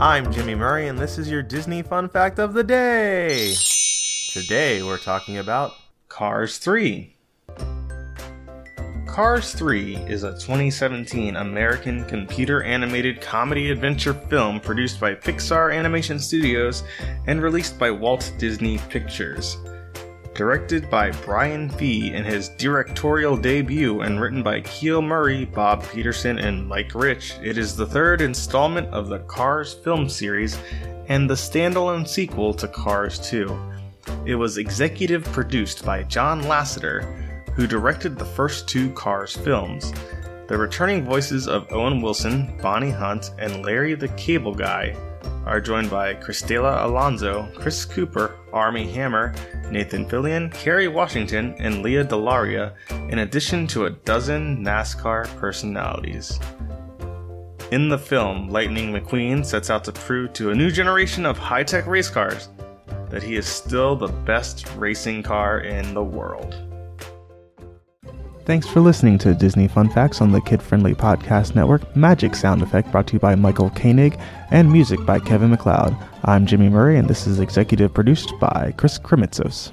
I'm Jimmy Murray, and this is your Disney Fun Fact of the Day. Today we're talking about Cars 3. Cars 3 is a 2017 American computer animated comedy adventure film produced by Pixar Animation Studios and released by Walt Disney Pictures. Directed by Brian Fee in his directorial debut and written by Kiel Murray, Bob Peterson, and Mike Rich, it is the third installment of the Cars film series and the standalone sequel to Cars 2. It was executive produced by John Lasseter, who directed the first two Cars films. The returning voices of Owen Wilson, Bonnie Hunt, and Larry the Cable Guy are joined by Cristela Alonzo, Chris Cooper, Armie Hammer, Nathan Fillion, Kerry Washington, and Lea DeLaria, in addition to a dozen NASCAR personalities. In the film, Lightning McQueen sets out to prove to a new generation of high tech race cars that he is still the best racing car in the world. Thanks for listening to Disney Fun Facts on the Kid Friendly Podcast Network. Magic sound effect brought to you by Michael Koenig and music by Kevin MacLeod. I'm Jimmy Murray, and this is executive produced by Chris Kremitzos.